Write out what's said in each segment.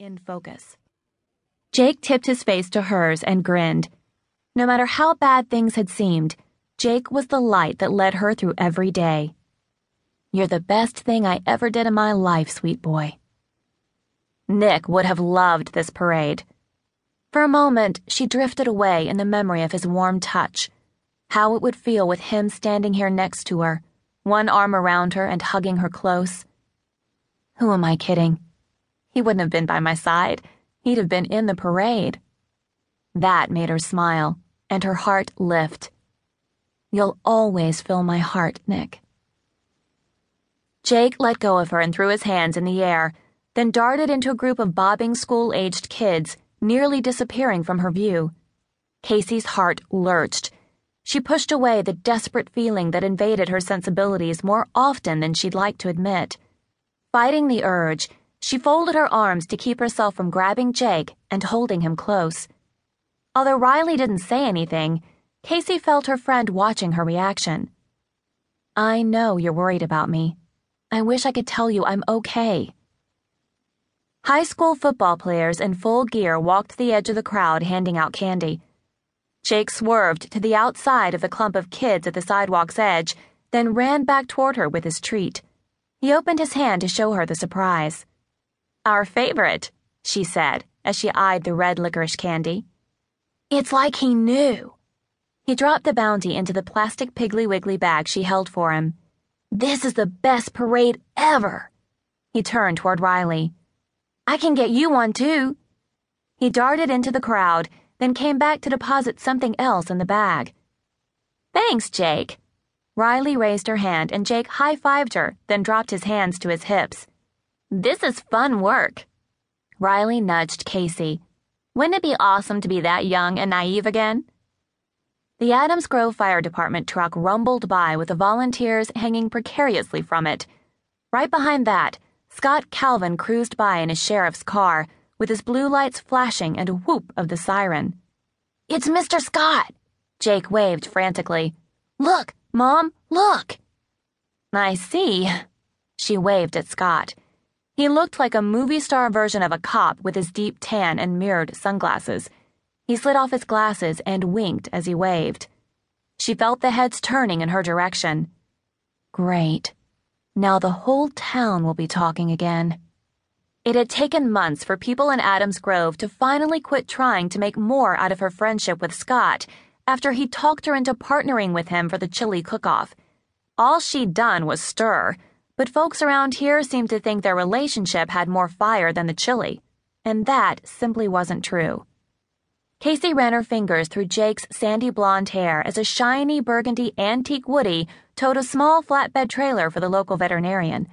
in focus. Jake tipped his face to hers and grinned. No matter how bad things had seemed, Jake was the light that led her through every day. You're the best thing I ever did in my life, sweet boy. Nick would have loved this parade. For a moment, she drifted away in the memory of his warm touch, how it would feel with him standing here next to her, one arm around her and hugging her close. Who am I kidding? He wouldn't have been by my side. He'd have been in the parade. That made her smile and her heart lift. You'll always fill my heart, Nick. Jake let go of her and threw his hands in the air, then darted into a group of bobbing school aged kids nearly disappearing from her view. Kasey's heart lurched. She pushed away the desperate feeling that invaded her sensibilities more often than she'd like to admit. Fighting the urge, she folded her arms to keep herself from grabbing Jake and holding him close. Although Riley didn't say anything, Kasey felt her friend watching her reaction. I know you're worried about me. I wish I could tell you I'm okay. High school football players in full gear walked the edge of the crowd handing out candy. Jake swerved to the outside of the clump of kids at the sidewalk's edge, then ran back toward her with his treat. He opened his hand to show her the surprise. Our favorite, she said as she eyed the red licorice candy. It's like he knew. He dropped the bounty into the plastic Piggly Wiggly bag she held for him. This is the best parade ever. He turned toward Riley. I can get you one too. He darted into the crowd, then came back to deposit something else in the bag. Thanks, Jake. Riley raised her hand and Jake high fived her, then dropped his hands to his hips. This is fun work. Riley nudged Kasey. Wouldn't it be awesome to be that young and naive again? The Adams Grove Fire Department truck rumbled by with the volunteers hanging precariously from it. Right behind that, Scott Calvin cruised by in his sheriff's car, with his blue lights flashing and a whoop of the siren. It's Mr. Scott! Jake waved frantically. Look, Mom, look! I see. She waved at Scott. He looked like a movie star version of a cop with his deep tan and mirrored sunglasses. He slid off his glasses and winked as he waved. She felt the heads turning in her direction. Great. Now the whole town will be talking again. It had taken months for people in Adams Grove to finally quit trying to make more out of her friendship with Scott after he talked her into partnering with him for the chili cook off. All she'd done was stir, but folks around here seemed to think their relationship had more fire than the chili, and that simply wasn't true. Kasey ran her fingers through Jake's sandy blonde hair as a shiny burgundy antique Woody towed a small flatbed trailer for the local veterinarian.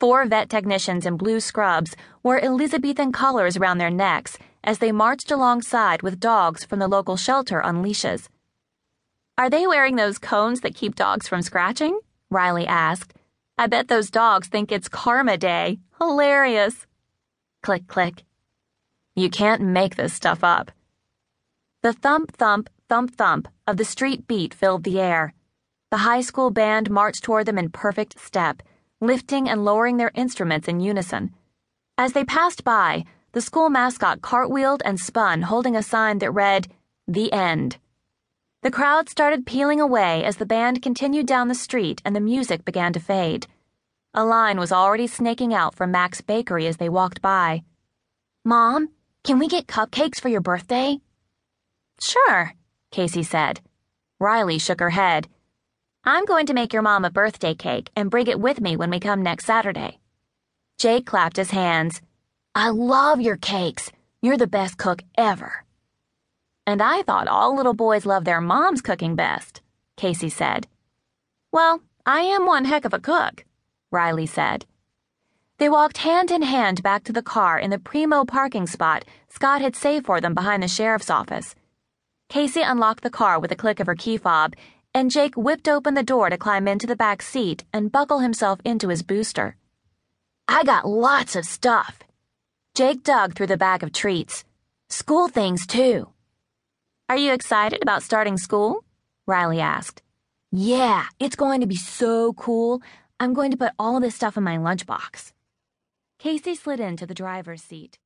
Four vet technicians in blue scrubs wore Elizabethan collars around their necks as they marched alongside with dogs from the local shelter on leashes. Are they wearing those cones that keep dogs from scratching? Riley asked. I bet those dogs think it's Karma Day. Hilarious. Click, click. You can't make this stuff up. The thump, thump, thump, thump of the street beat filled the air. The high school band marched toward them in perfect step, lifting and lowering their instruments in unison. As they passed by, the school mascot cartwheeled and spun, holding a sign that read, The End. The crowd started peeling away as the band continued down the street and the music began to fade. A line was already snaking out from Mac's Bakery as they walked by. Mom, can we get cupcakes for your birthday? Sure, Kasey said. Riley shook her head. I'm going to make your mom a birthday cake and bring it with me when we come next Saturday. Jake clapped his hands. I love your cakes. You're the best cook ever. And I thought all little boys love their moms cooking best, Kasey said. Well, I am one heck of a cook, Riley said. They walked hand in hand back to the car in the primo parking spot Scott had saved for them behind the sheriff's office. Kasey unlocked the car with a click of her key fob, and Jake whipped open the door to climb into the back seat and buckle himself into his booster. I got lots of stuff. Jake dug through the bag of treats. School things, too. Are you excited about starting school? Riley asked. Yeah, it's going to be so cool. I'm going to put all this stuff in my lunchbox. Kasey slid into the driver's seat.